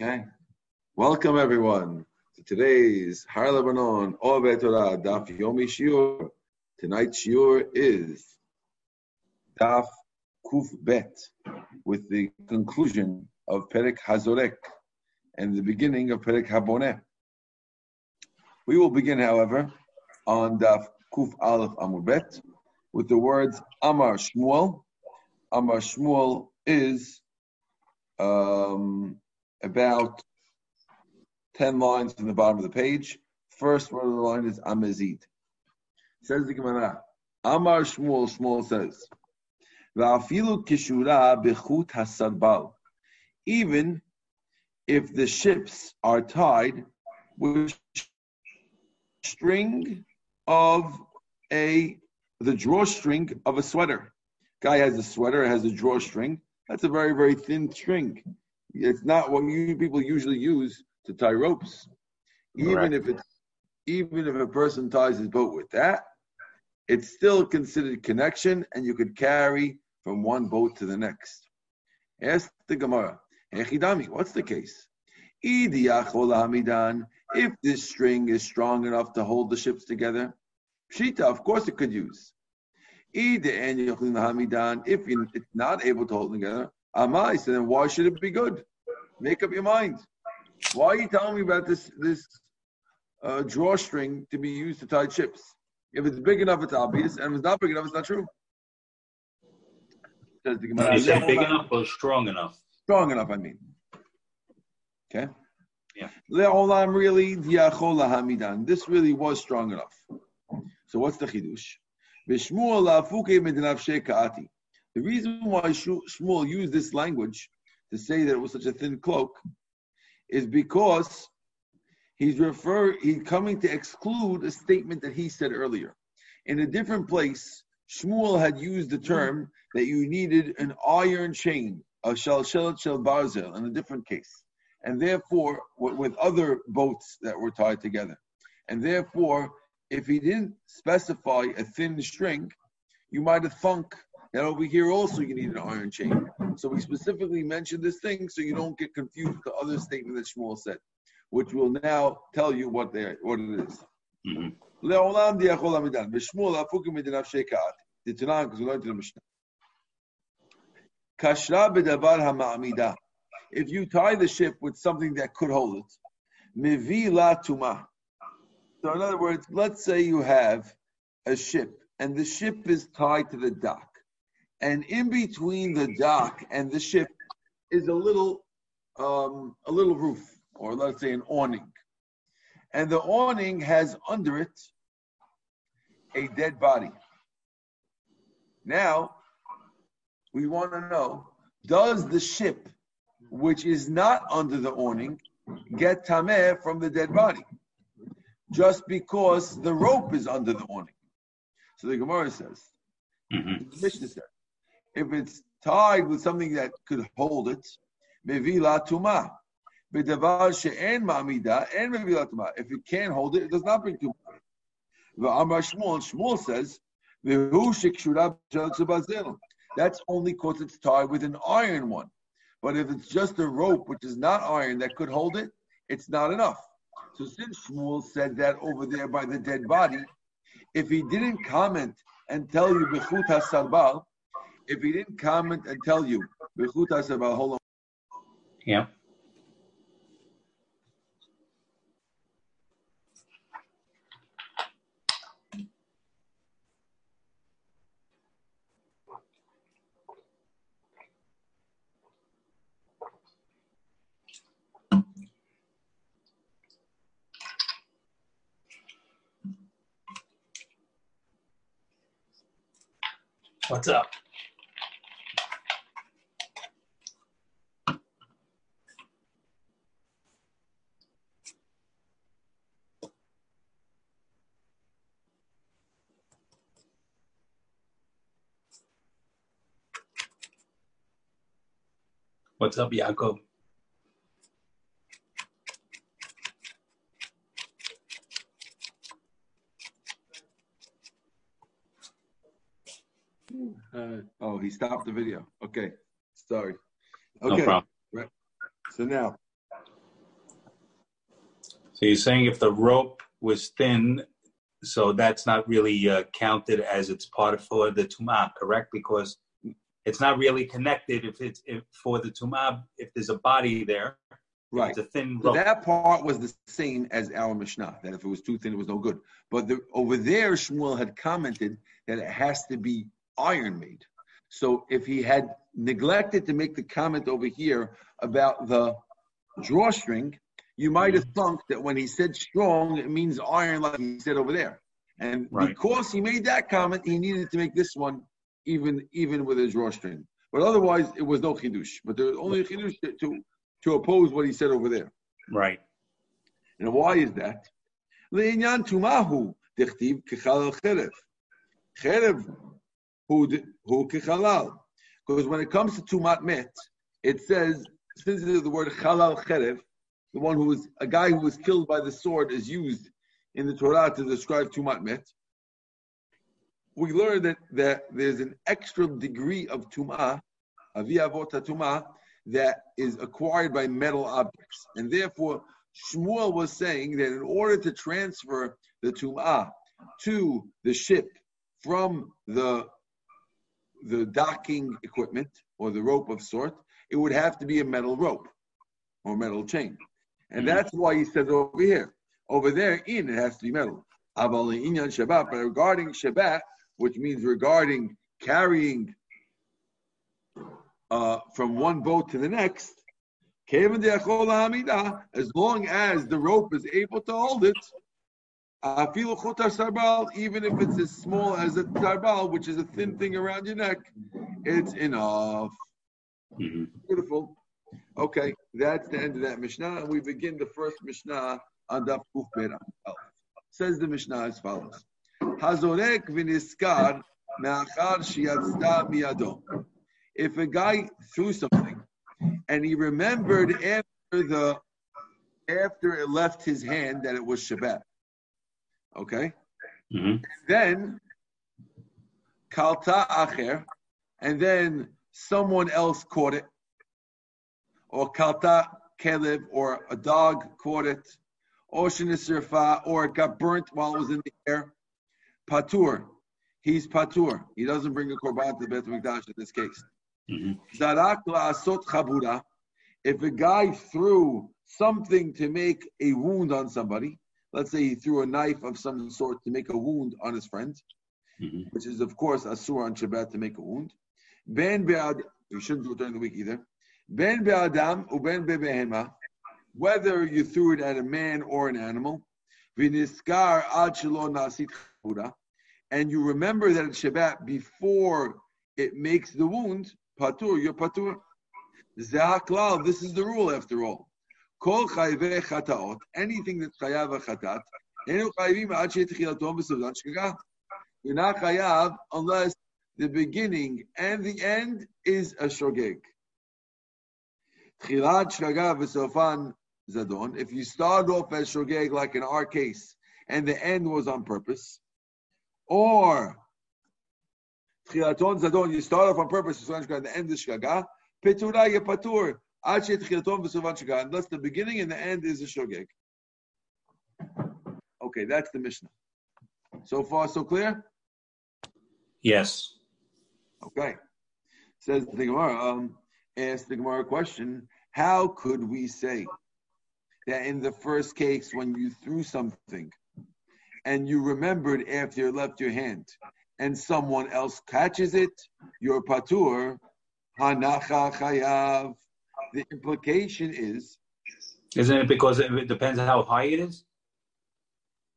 Okay. Welcome everyone to today's Har Lebanon Ove Torah Daf Yomi Shiur. Tonight's Shiur is Daf Kuf Bet with the conclusion of Perek Hazorek and the beginning of Perek Haboneh. We will begin, however, on Daf Kuf Aleph Amud Bet with the words Amar Shmuel. Amar Shmuel is um, about 10 lines from the bottom of the page. First word of the line is Amazid. Says the Gemara, Amar Shmuel, Shmuel says, Va'afilu kishura bechut hasarbal. Even if the ships are tied with string of a the drawstring of a sweater. Guy has a sweater, has a drawstring. That's a very, very thin string. It's not what you people usually use to tie ropes. Even if it's even if a person ties his boat with that, it's still considered connection, and you could carry from one boat to the next. Ask the Gemara, Echidami, what's the case? If this string is strong enough to hold the ships together, Pshita, of course it could use. If it's not able to hold together, Amai, so then why should it be good? Make up your mind. Why are you telling me about this this uh, drawstring to be used to tie ships? If it's big enough, it's obvious, and if it's not big enough, it's not true. Says the Gemara, say big enough or strong enough? Strong enough, I mean. Okay. Yeah. Really. This really was strong enough. So what's the chidush? The reason why Shmuel used this language to say that it was such a thin cloak is because he's refer he's coming to exclude a statement that he said earlier. In a different place, Shmuel had used the term that you needed an iron chain, a shalshelet shel barzel, in a different case, and therefore with other boats that were tied together, and therefore, if he didn't specify a thin string, you might have thunk now over here also you need an iron chain. So we specifically mentioned this thing so you don't get confused with the other statement that Shmuel said, which will now tell you what they what it is. Mm-hmm. If you tie the ship with something that could hold it. So in other words, let's say you have a ship, and the ship is tied to the dock and in between the dock and the ship is a little um, a little roof, or let's say an awning. And the awning has under it a dead body. Now, we want to know, does the ship, which is not under the awning, get tameh from the dead body? Just because the rope is under the awning. So the Gemara says, mm-hmm. the Mishnah says, if it's tied with something that could hold it, mevila tuma. If it can't hold it, it does not bring tuma. Shmuel, Shmuel says, that's only because it's tied with an iron one. But if it's just a rope, which is not iron, that could hold it, it's not enough. So since Shmuel said that over there by the dead body, if he didn't comment and tell you bechut hasarbal, if he didn't comment and tell you, hold on. Yeah. What's up? What's up, Jacob? Uh, oh, he stopped the video. Okay, sorry. Okay. No problem. Right. So now, So you're saying if the rope was thin, so that's not really uh, counted as it's part of for the tumah, correct? Because it's not really connected if it's if for the tumah if there's a body there. Right. It's a thin So rope. that part was the same as our Mishnah, that if it was too thin, it was no good. But the, over there, Shmuel had commented that it has to be iron made. So if he had neglected to make the comment over here about the drawstring, you might have mm-hmm. thunk that when he said strong, it means iron, like he said over there. And Right. because he made that comment, he needed to make this one even even with his drawstring. But otherwise, it was no chidush. But there was only a chidush to, to, to oppose what he said over there. Right. And why is that? Le'inyan tumahu dichtiv kichal cherev. Cherev who who kichalal. Because when it comes to tumat met, it says since it is the word halal cherev, the one who is a guy who was killed by the sword is used in the Torah to describe tumat met we learn that, that there's an extra degree of tumah, aviyavot tumah, that is acquired by metal objects. And therefore, Shmuel was saying that in order to transfer the tum'ah to the ship from the the docking equipment or the rope of sort, it would have to be a metal rope or metal chain. And Mhm. that's why he says over here. Over there, in it has to be metal. Aval inyan Shabbat, but regarding Shabbat, which means regarding carrying uh, from one boat to the next, Kevin de'achol ha'amida, as long as the rope is able to hold it, afilu chotar sarbal, even if it's as small as a sarbal, which is a thin thing around your neck, it's enough. Mhm. Beautiful. Okay, that's the end of that Mishnah, and we begin the first Mishnah on Daf Kuf Says the Mishnah as follows: Hazorek v'niskar me'achar miyado. If a guy threw something and he remembered after the after it left his hand that it was Shabbat, okay, Mhm. then kalta acher, and then someone else caught it, or kalta kelev, or a dog caught it, or shinisirfa, or it got burnt while it was in the air. Patur, he's patur. He doesn't bring a korban to the Beit Mikdash in this case. Mhm. Zarak la'asot chabura. If a guy threw something to make a wound on somebody, let's say he threw a knife of some sort to make a wound on his friend, Mhm. which is of course asur on Shabbat to make a wound. Ben be'ad, you shouldn't do it during the week either. Ben be'adam uben be'behema, whether you threw it at a man or an animal, v'niskar ad shelo nasit chabura, and you remember that it's Shabbat before it makes the wound, patur, you're patur. Zahaklal, this is the rule after all. Kol chayvei chataot, anything that's chayav chatat, enu chayvim ad she'tchilatom v'sevdan shkaga. You're not chayav unless the beginning and the end is a shogeg. Tchilat shkaga v'sofan zadon. If you start off as shogeg, like in our case, and the end was on purpose, or Tchilaton zadon, you start off on purpose, and the end is shkaga. Petura yepatur. Ad she'tchilaton v'sofan shkaga. Unless the beginning and the end is a shogeg. Okay, that's the Mishnah. So far, so clear? Yes. Okay. Says the Gemara, um, asked the Gemara question, how could we say that in the first case when you threw something and you remembered after it left your hand and someone else catches it, your patur, hanacha chayav. The implication is, Isn't it because it it depends on how high it is?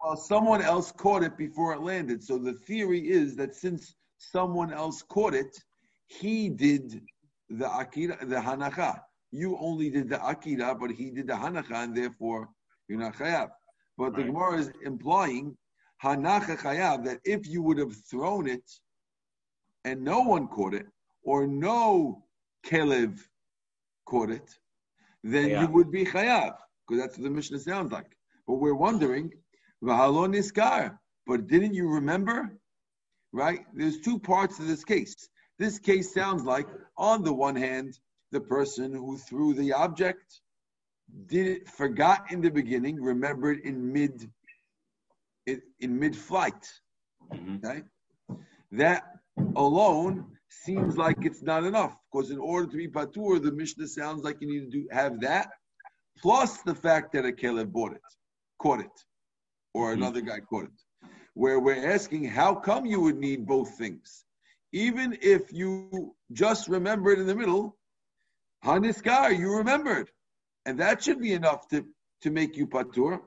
well, someone else caught it before it landed. So the theory is that since someone else caught it, he did the akira, the hanacha. You only did the akira, but he did the hanacha, and therefore you're not chayav. But the Right. Gemara is implying hanacha chayav that if you would have thrown it and no one caught it, or no kelev caught it, then you would be chayav, because that's what the Mishnah sounds like. But we're wondering, v'halon niskar, but didn't you remember? Right? There's two parts to this case. This case sounds like, on the one hand, the person who threw the object did it forgot in the beginning, remembered in mid in, in mid flight. Mhm. Okay, that alone seems like it's not enough because in order to be patur, the Mishnah sounds like you need to do have that plus the fact that a kelev bought it, caught it, or Mhm. another guy caught it. Where we're asking, how come you would need both things? Even if you just remembered in the middle, Haniskar, you remembered. And that should be enough to, to make you patur.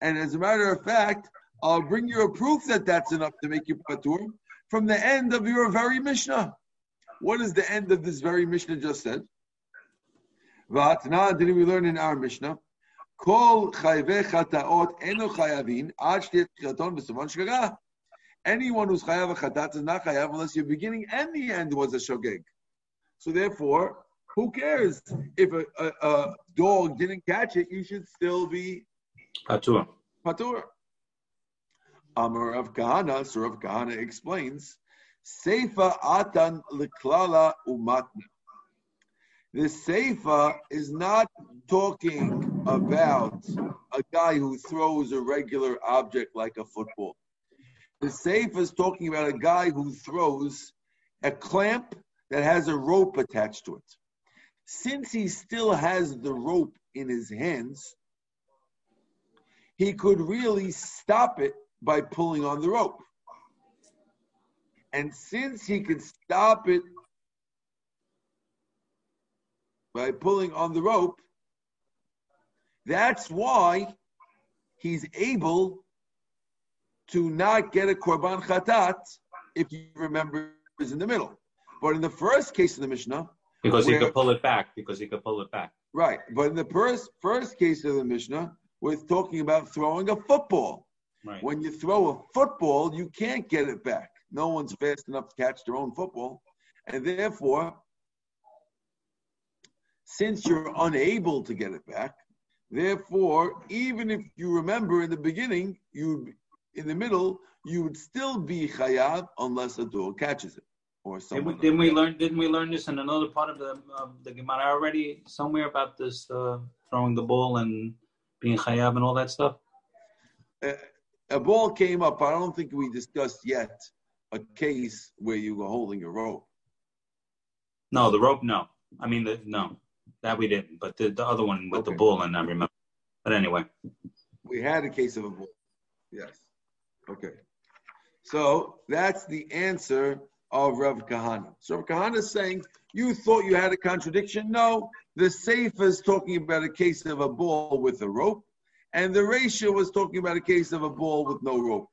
And as a matter of fact, I'll bring you a proof that that's enough to make you patur from the end of your very Mishnah. What is the end of this very Mishnah just said? Vatna, didn't we learn in our Mishnah? Kol eno chayavin. Anyone who's chayav a chatat is not chayav unless your beginning and the end was a shogeg. So therefore, who cares if a, a, a dog didn't catch it? You should still be Patur. patur. Amar Rav Kahana, so Rav Kahana explains, Seifa atan liklala umatna. The Seifa is not talking about a guy who throws a regular object like a football. The Seifa is talking about a guy who throws a clamp that has a rope attached to it. Since he still has the rope in his hands, he could really stop it by pulling on the rope. And since he could stop it by pulling on the rope, that's why he's able to not get a korban chatat if you remember is in the middle. But in the first case of the Mishnah, Because he Where- could pull it back. Because he could pull it back. right, but in the first first case of the Mishnah, we're talking about throwing a football. Right. When you throw a football, you can't get it back. No one's fast enough to catch their own football. And therefore, since you're unable to get it back, therefore, even if you remember in the beginning, you in the middle, you would still be chayav unless a dog catches it or Didn't we, didn't we learn? Didn't we learn this in another part of the of the Gemara already? Somewhere about this uh, throwing the ball and being chayav and all that stuff. a, a ball came up. I don't think we discussed yet a case where you were holding a rope. No, the rope. No, I mean the no, that we didn't. But the, the other one with the Okay. ball, and I remember. But anyway, We had a case of a bull. Yes. Okay. So that's the answer of Rav Kahana. So Rav Kahana is saying, you thought you had a contradiction. No, the Seifa is talking about a case of a ball with a rope, and the Reisha was talking about a case of a ball with no rope.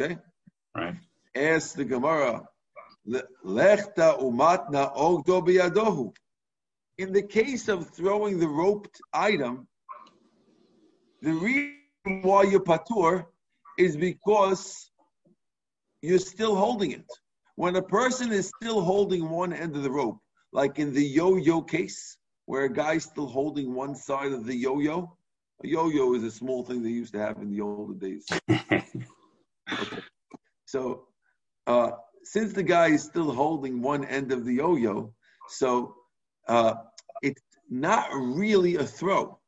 Okay? right? Ask the Gemara, "Le- Lechta umatna ogdo biyadohu. In the case of throwing the roped item, the reason why you're patur is because you're still holding it. When a person is still holding one end of the rope, like in the yo-yo case, where a guy's still holding one side of the yo-yo, a yo-yo is a small thing they used to have in the older days. So, uh, since the guy is still holding one end of the yo-yo, so uh, it's not really a throw.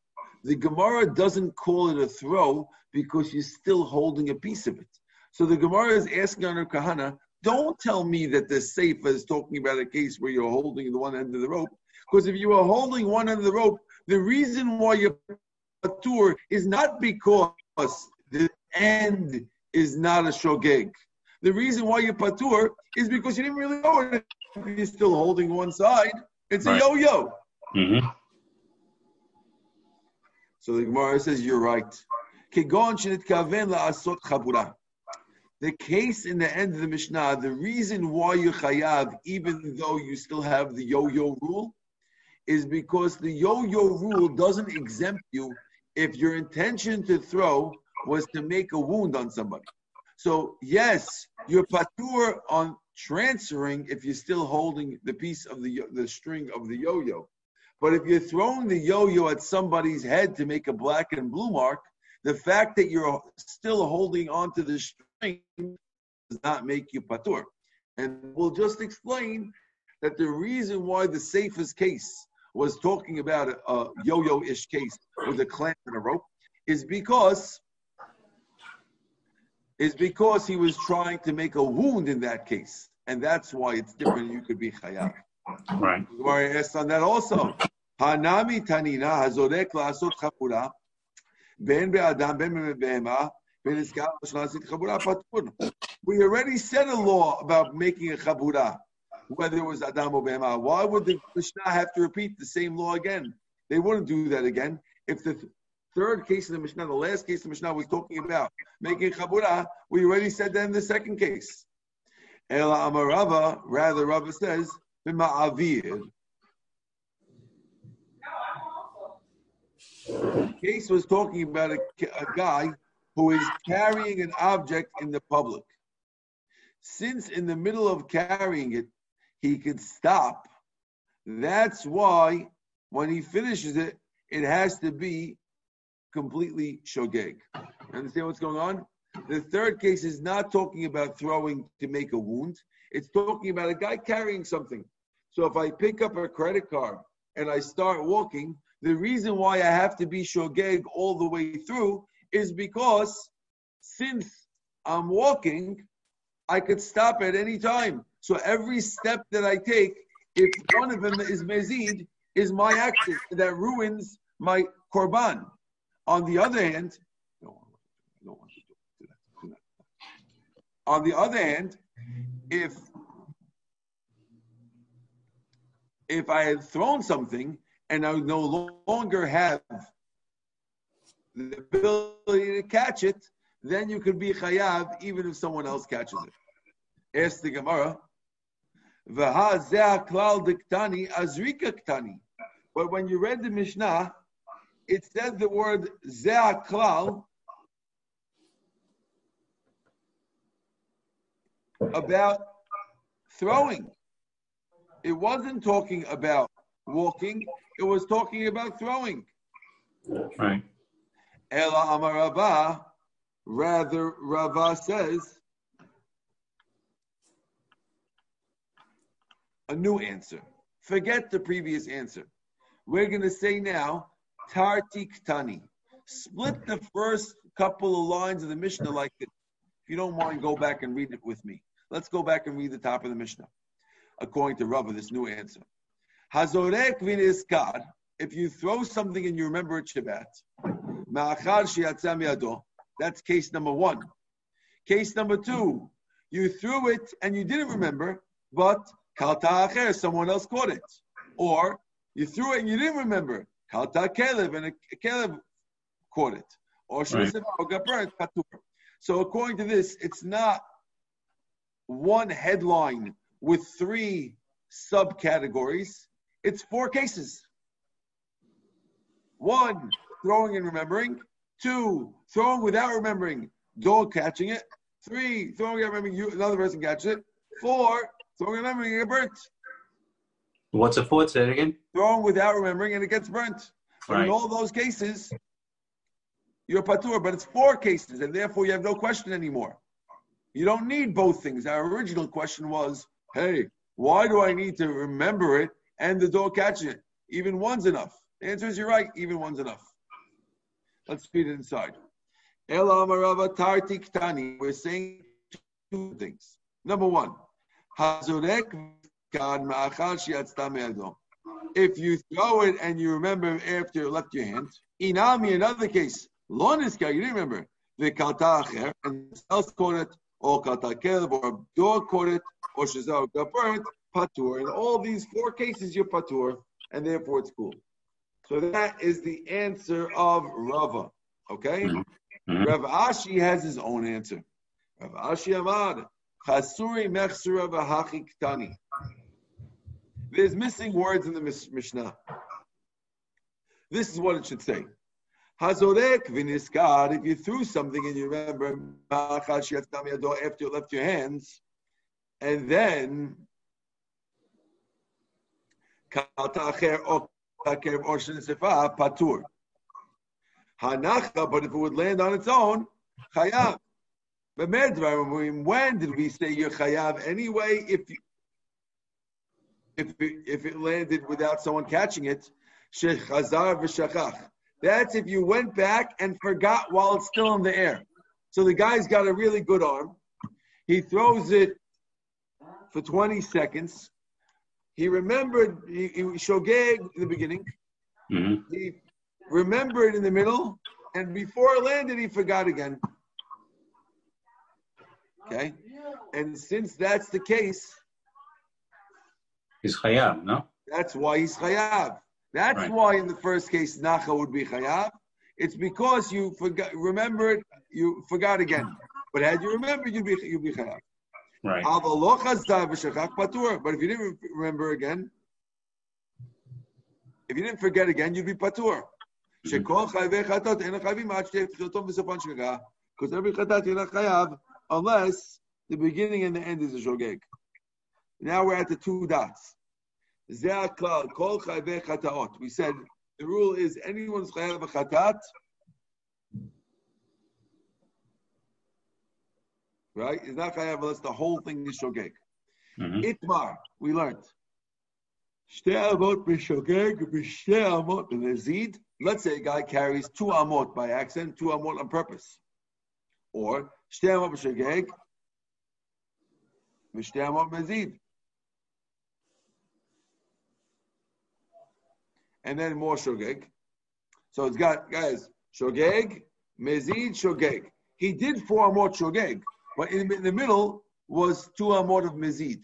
The Gemara doesn't call it a throw because you're still holding a piece of it. So the Gemara is asking on her Kahana, don't tell me that the Seifa is talking about a case where you're holding the one end of the rope, because if you are holding one end of the rope, the reason why you're patur is not because the end is not a shogeg. The reason why you're patur is because you didn't really know it. You're still holding one side. It's a Right. yo-yo. hmm So the Gemara says you're right. Kegon shenitkaven la'asot chabura. The case in the end of the Mishnah, the reason why you're chayav, even though you still have the yo-yo rule, is because the yo-yo rule doesn't exempt you if your intention to throw was to make a wound on somebody. So yes, you're patur on transferring if you're still holding the piece of the the string of the yo-yo. But if you're throwing the yo-yo at somebody's head to make a black and blue mark, the fact that you're still holding onto the string does not make you patur. And we'll just explain that the reason why the safest case was talking about a, a yo-yo-ish case with a clamp and a rope is because is because he was trying to make a wound in that case, and that's why it's different. You could be chayav. Right. Gemara asked on that also. Hanami tanina hazorek la'asot chapura ben be'adam ben be'behema We already said a law about making a chabura, whether it was adam or behema. Why would the Mishnah have to repeat the same law again? They wouldn't do that again. If the third case of the Mishnah, the last case of the Mishnah was talking about making chabura, we already said that in the second case. Ela Amar Rava, rather Rava says, b'ma'avir. The case was talking about a, a guy who is carrying an object in the public. Since in the middle of carrying it, he could stop, that's why when he finishes it, it has to be completely shogeg. Understand what's going on? The third case is not talking about throwing to make a wound. It's talking about a guy carrying something. So if I pick up a credit card and I start walking, the reason why I have to be shogeg all the way through is because since I'm walking, I could stop at any time. So every step that I take, if one of them is mezid, is my action that ruins my korban. On the other hand. On the other hand, if if I had thrown something and I no longer have the ability to catch it, then you could be chayav even if someone else catches it. Ask the Gemara. Diktani azrika ktani. But when you read the Mishnah, it says the word zeh klal about throwing. It wasn't talking about walking. It was talking about throwing. Right. Ela Amar Rava, rather Rava says a new answer. Forget the previous answer. We're going to say now Tarti Ktani. Split the first couple of lines of the Mishnah like this. If you don't mind, go back and read it with me. Let's go back and read the top of the Mishnah. According to Rava, this new answer. Hazorek v'niskar. If you throw something and you remember it Shabbat. That's case number one. Case number two, you threw it and you didn't remember, but someone else caught it. Or you threw it and you didn't remember, kelev, and a kelev caught it. Or Right. got burnt. So according to this, it's not one headline with three subcategories. It's four cases. One, throwing and remembering. Two, throwing without remembering, dog catching it. Three, throwing without remembering, you, another person catches it. Four, throwing and remembering, it get burnt. What's a fourth? Say it again. Throwing without remembering, and it gets burnt. But Right. in all those cases, you're patur, but it's four cases, and therefore you have no question anymore. You don't need both things. Our original question was, hey, why do I need to remember it and the dog catching it? Even one's enough. The answer is you're right, even one's enough. Let's read it inside. We're saying two things. Number one, Hazurek Kad Ma'achal. If you throw it and you remember after it left your hand, Inami, another case, Loniska, you didn't remember. The Kata Acher, and else caught it, or Kata Kelb, or dog caught it, or Shazar Patur. In all these four cases, you're Patur, and therefore it's cool. So that is the answer of Rava. Okay? Mhm. Rav Ashi has his own answer. Rav Ashi Amad, Chasuri Mechsura V'Hachi Ktani. There's missing words in the Mishnah. This is what it should say. Hazorek v'niskar, if you threw something and you remember ma'achal she'atzam yado after you left your hands, and then or kakev or shensefa patur. Hanacha, but if it would land on its own, chayav. When did we say you're chayav anyway? If you, if it, if it landed without someone catching it, shechazar v'shachach. That's if you went back and forgot while it's still in the air. So the guy's got a really good arm. He throws it for 20 seconds. He remembered he, he shogeg in the beginning. Mhm. He remembered in the middle, and before it landed, he forgot again. Okay, and since that's the case, He's chayav, no? that's why he's chayav. That's Right. why in the first case Nacha would be chayav. It's because you forgot, remembered, you forgot again. But had you remembered, you'd be you'd be chayav. Right. But if you didn't remember again, if you didn't forget again, you'd be patur. Because every chatat you're not chayav unless the beginning and the end is a shogeg. Now we're at the two dots. We said the rule is anyone's chayav a chatat right, is not chayav unless the whole thing is shogeg. Mhm. Itmar, we learned. Shte amot b'shogeg, b'shte amot b'nezid. Let's say a guy carries two amot by accident, two amot on purpose. Or shte amot b'shogeg, b'shte amot b'nezid. And then more shogeg. So it's got, guys, shogeg, mezid, shogeg. He did four amot shogeg, but in, in the middle was two amot of mezid.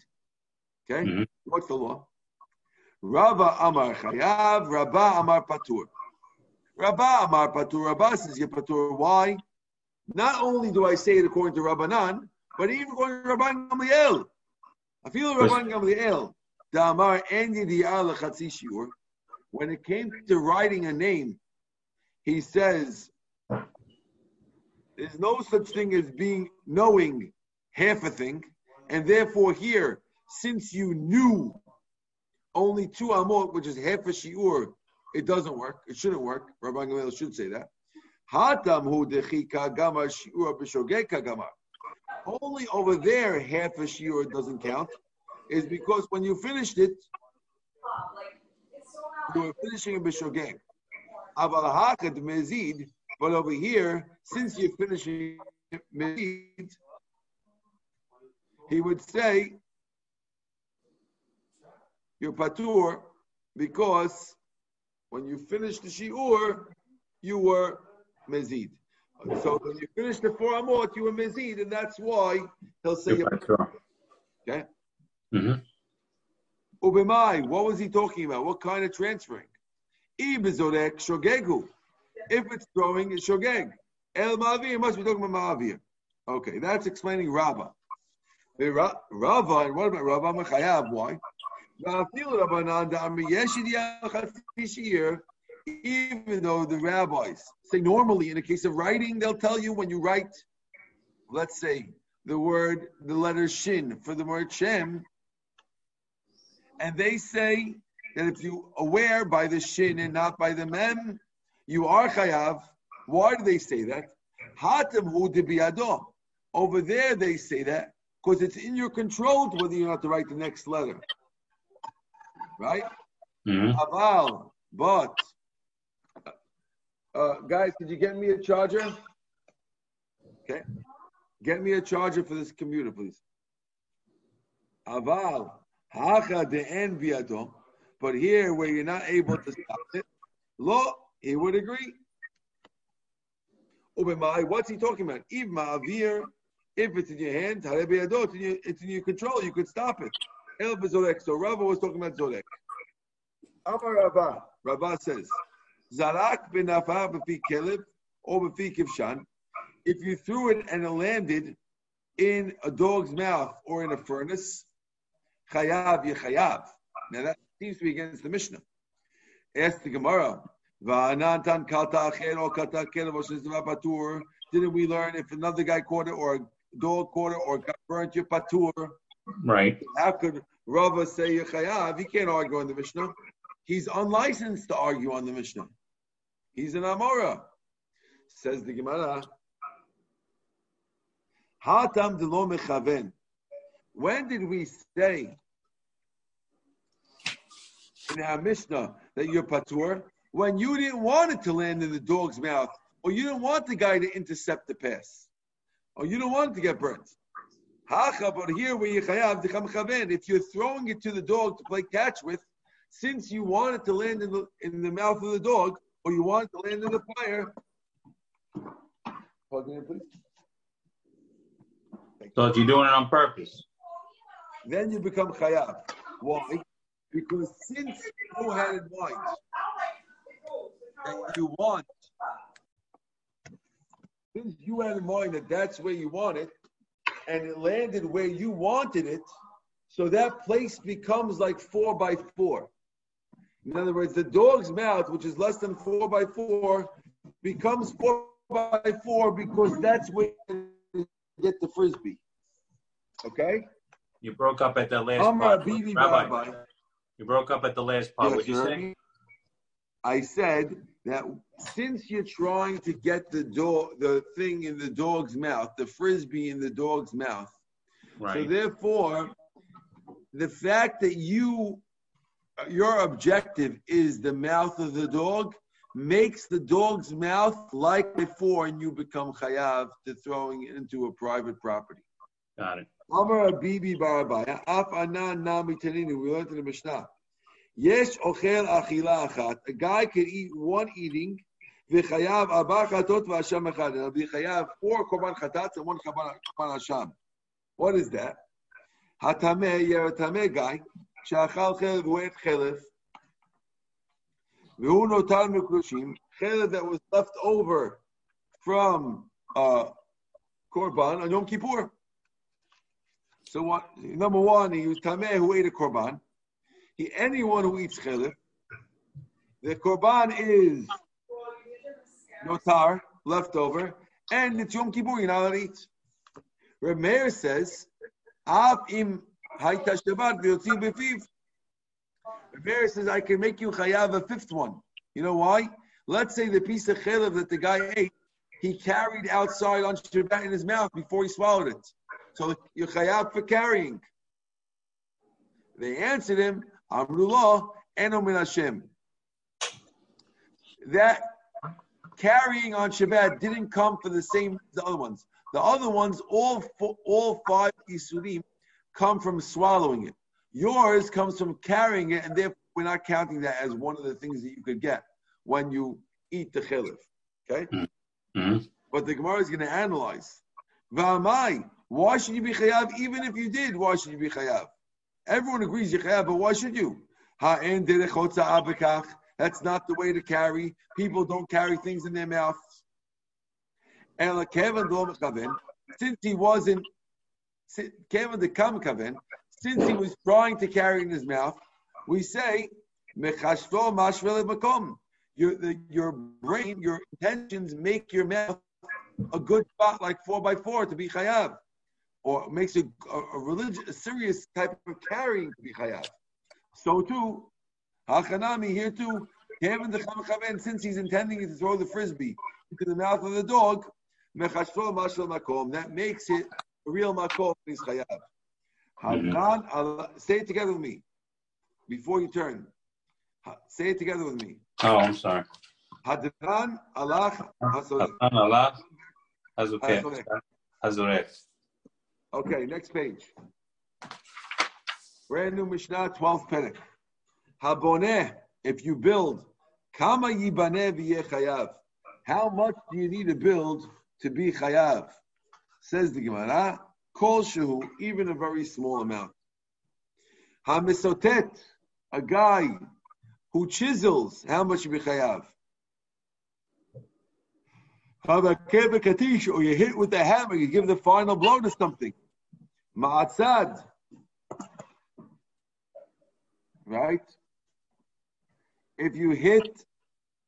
Okay? Mhm. What's the law? Rava Amar Chayav, Rabba Amar Patur. Rabba Amar Patur, Rabba says you're Patur. Why? Not only do I say it according to Rabbanan, but even according to Rabban Gamliel. I feel Rabban Gamliel. Da Amar Endi Di'ar Lechatzi Shiur. When it came to writing a name, he says, there's no such thing as being knowing half a thing, and therefore here, since you knew only two amot, which is half a shiur, it doesn't work. It shouldn't work. Rabbi Gamaliel should say that. Hatam hu shiur gamar. Only over there, half a shiur doesn't count, is because when you finished it, you were finishing a b'shogeg. Aval hakad mezid, but over here, since you're finishing mezid, he would say you're patur because when you finished the shiur, you were mezid. So when you finished the four amot, you were mezid, and that's why he'll say You're patur. okay. Mhm. Ubemai, what was he talking about? What kind of transferring? Ibizorek shogegu. If it's throwing, it's shogeg. El ma'avir must be talking about ma'avir. Okay, that's explaining Rava. Rava, and what about Rava Machayav? Why? Even though the rabbis say normally in a case of writing, they'll tell you when you write, let's say, the word, the letter shin for the word shem, and they say that if you aware by the shin and not by the mem, you are chayav. Why do they say that? Hatem hu debiyado. Over there they say that because it's in your control whether you have to write the next letter. Right? Mhm. Aval, but uh, guys, could you get me a charger? Okay, get me a charger for this computer, please. Aval, hacha de enviado. but here where you're not able to stop it, lo, he would agree. What's he talking about? If ma'avir, if it's in your hand, it's in your, it's in your control, you could stop it. El. So Rava was talking about zorek. Amar Rava, Rava says, Zarak benafa b'fi kelib or b'fi kivshan. If you threw it and it landed in a dog's mouth or in a furnace, chayav yechayav. Now that seems to be against the Mishnah. Ask the Gemara. Va'anantan kalta acher or kalta kelib or says patur. Didn't we learn if another guy caught it or a dog caught it or got burnt your patur? Right. How could Rava say Yechayav? He can't argue on the Mishnah. He's unlicensed to argue on the Mishnah. He's an Amora. Says the Gemara. Hatam delo mechaven. When did we say in our Mishnah that you're patur when you didn't want it to land in the dog's mouth, or you didn't want the guy to intercept the pass, or you don't want it to get burnt. Hacha, but here where you if you're throwing it to the dog to play catch with, since you want it to land in the in the mouth of the dog, or you want it to land in the fire. Plug in, please. So if you're doing it on purpose. Then you become chayav. Why? Because since you had in mind that you want, since you had in mind that that's where you want it, and it landed where you wanted it, so that place becomes like four by four. In other words, the dog's mouth, which is less than four by four, becomes four by four because that's where you get the frisbee. Okay? You broke up at the last Amar part. Bibi Rabbi, Rabbi. you broke up at the last part. Yes, What'd you you say? I said that since you're trying to get the dog, the thing in the dog's mouth, the frisbee in the dog's mouth, so therefore, the fact that you, your objective is the mouth of the dog, makes the dog's mouth like before, and you become chayav to throwing it into a private property. Got it. Amar Bibi bar Abaye, Af Anan Nami Taninu, we learned in the Mishnah. Yesh Ochel Achila Achat, a guy can eat one eating, V'chayav Abba Chatot V'Hasham Echad, and chayav four Korban Chatats and one Korban Hasham. What is that? Hatameh, you're guy, Shachal Chelev Huet Chelev, V'hu Notar Mekrushim, Chelev that was left over from uh, Korban on Yom Kippur. So what? Number one, he was tameh who ate a korban. Anyone who eats chelev. The korban is notar, leftover, and it's Yom Kippur. You're not allowed to eat. Reb Meir says, "Av im hayta Shabbat v'yotzi b'fiv." Reb Meir says, "I can make you chayav a fifth one." You know why? Let's say the piece of chelev that the guy ate, he carried outside on Shabbat in his mouth before he swallowed it. So you're chayav for carrying. They answered him, Amrullah, Eno min Hashem. That carrying on Shabbat didn't come for the same the other ones. The other ones, all fo- all five Isurim, come from swallowing it. Yours comes from carrying it, and therefore we're not counting that as one of the things that you could get when you eat the chelev. Okay? Mhm. But the Gemara is going to analyze. V'amai, why should you be chayav even if you did? Why should you be chayav? Everyone agrees you're chayav, but why should you? That's not the way to carry. People don't carry things in their mouths. Since he wasn't, Kevin the Kamkaven, since he was trying to carry in his mouth, we say. Your, your brain, your intentions make your mouth a good spot like four by four to be chayav, or makes a, a, a religious, a serious type of carrying to be chayav. So too, hachanami here too, Kevin the Chamchaven, since he's intending to throw the frisbee into the mouth of the dog, mechashvo mashal makom, that makes it a real makom is chayav. Mm-hmm. Hadran, ala- say it together with me before you turn. Say it together with me. Oh, I'm sorry. Hadran alach Allah, Hazukeh, Hazurech. Hazurech. Okay, next page. Brand new Mishnah, 12th Perek. Haboneh, if you build, kama yibaneh chayav. How much do you need to build to be chayav? Says the Gemara, kol shehu, even a very small amount. Hamisotet, a guy who chisels, how much you be chayav? Or you hit with the hammer, you give the final blow to something. Ma'atzad. Right? If you hit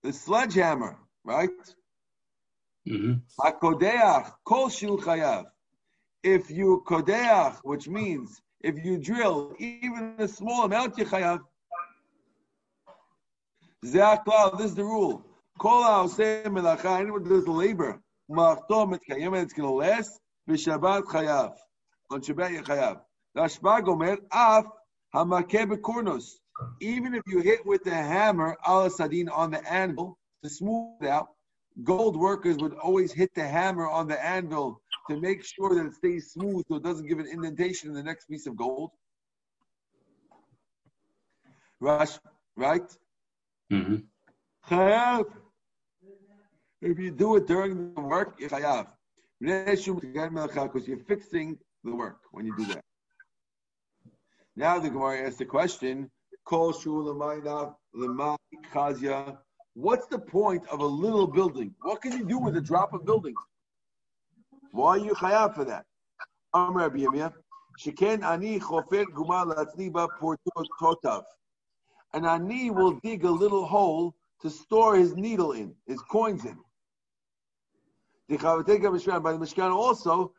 the sledgehammer, right? hmm Hakodeach, kol shil chayav. If you kodeach, which means if you drill even a small amount, you chayav. This is the rule. Anyone does labor, it's going to last, b'shabbat chayav. On Shabbat you chayav. Rashbag omer, af ha'makeh bekornos. Even if you hit with the hammer, al sadin on the anvil to smooth it out, gold workers would always hit the hammer on the anvil to make sure that it stays smooth so it doesn't give an indentation in the next piece of gold. Rush, right? Mm-hmm. Chayav. If you do it during the work, you chayav. Because you're fixing the work when you do that. Now the Gemara asks the question: What's the point of a little building? What can you do with a drop of building? Why are you chayav for that? Amar Rabbi Sheken ani chofer guma latzniba portotav. An ani will dig a little hole to store his needle in, his coins in. By the Mishkan also.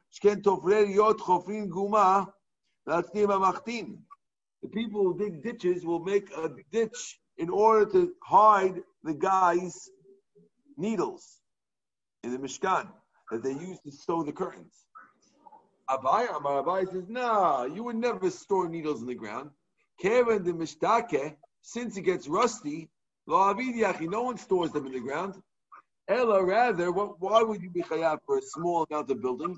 The people who dig ditches will make a ditch in order to hide the guy's needles in the Mishkan that they use to sew the curtains. Abaye Amar Abaye says, "No, you would never store needles in the ground. Kevin the Mishtake, since it gets rusty, no one stores them in the ground. Ella, rather, what, why would you be chayav for a small amount of building?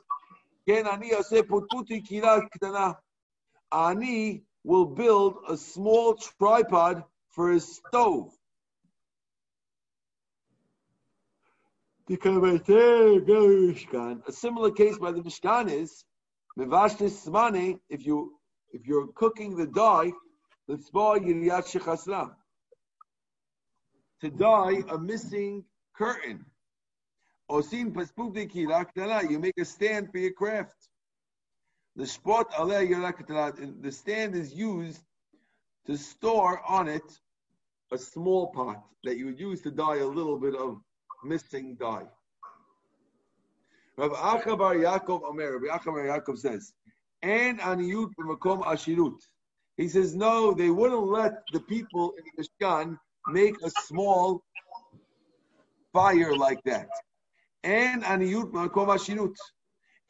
Ani will build a small tripod for his stove. A similar case by the Mishkan is if you if you're cooking the dye, to dye a missing curtain. You make a stand for your craft. The spot the stand is used to store on it a small pot that you would use to dye a little bit of missing dye. Rav Acha bar Yaakov Omer, Rav Acha bar Yaakov says, and aniyut b'makom ashirut. He says, no, they wouldn't let the people in the Mishkan make a small fire like that. And aniyut ashirut.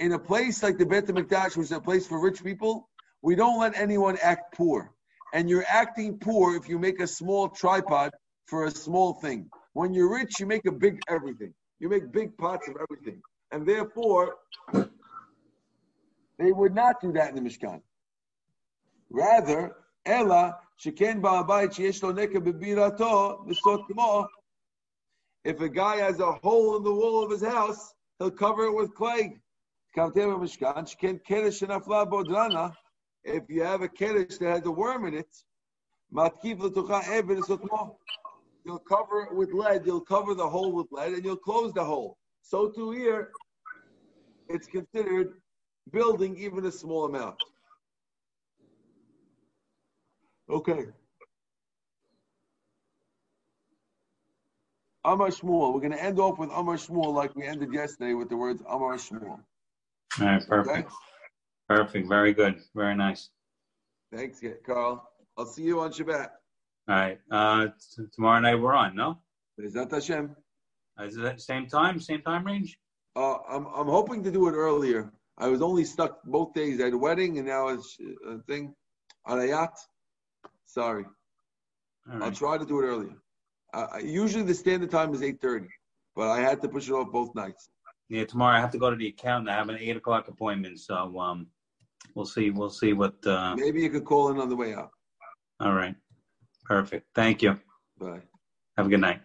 In a place like the Beit HaMikdash, which is a place for rich people, we don't let anyone act poor. And you're acting poor if you make a small tripod for a small thing. When you're rich, you make a big everything. You make big pots of everything. And therefore, they would not do that in the Mishkan. Rather, Ella, ba'abayit sheyesh lo neka bebirato, v'sot kmo, if a guy has a hole in the wall of his house, he'll cover it with clay. If you have a kedesh that has a worm in it, you'll cover it with lead, you'll cover the hole with lead, and you'll close the hole. So too here, it's considered building even a small amount. Okay. Amar Shmuel. We're going to end off with Amar Shmuel like we ended yesterday with the words Amar Shmuel. All right, perfect. Okay? Perfect. Very good. Very nice. Thanks, Carl. I'll see you on Shabbat. All right. Uh, t- tomorrow night we're on, no? Is that Hashem? Is it same time, same time range? Uh, I'm I'm hoping to do it earlier. I was only stuck both days. Had a wedding and now it's a thing on a yacht. Sorry. Right. I'll try to do it earlier. Uh, usually the standard time is eight thirty, but I had to push it off both nights. Yeah, tomorrow I have to go to the accountant. I have an eight o'clock appointment, so um, we'll see. We'll see what. Uh... Maybe you could call in on the way out. All right. Perfect. Thank you. Bye. Have a good night.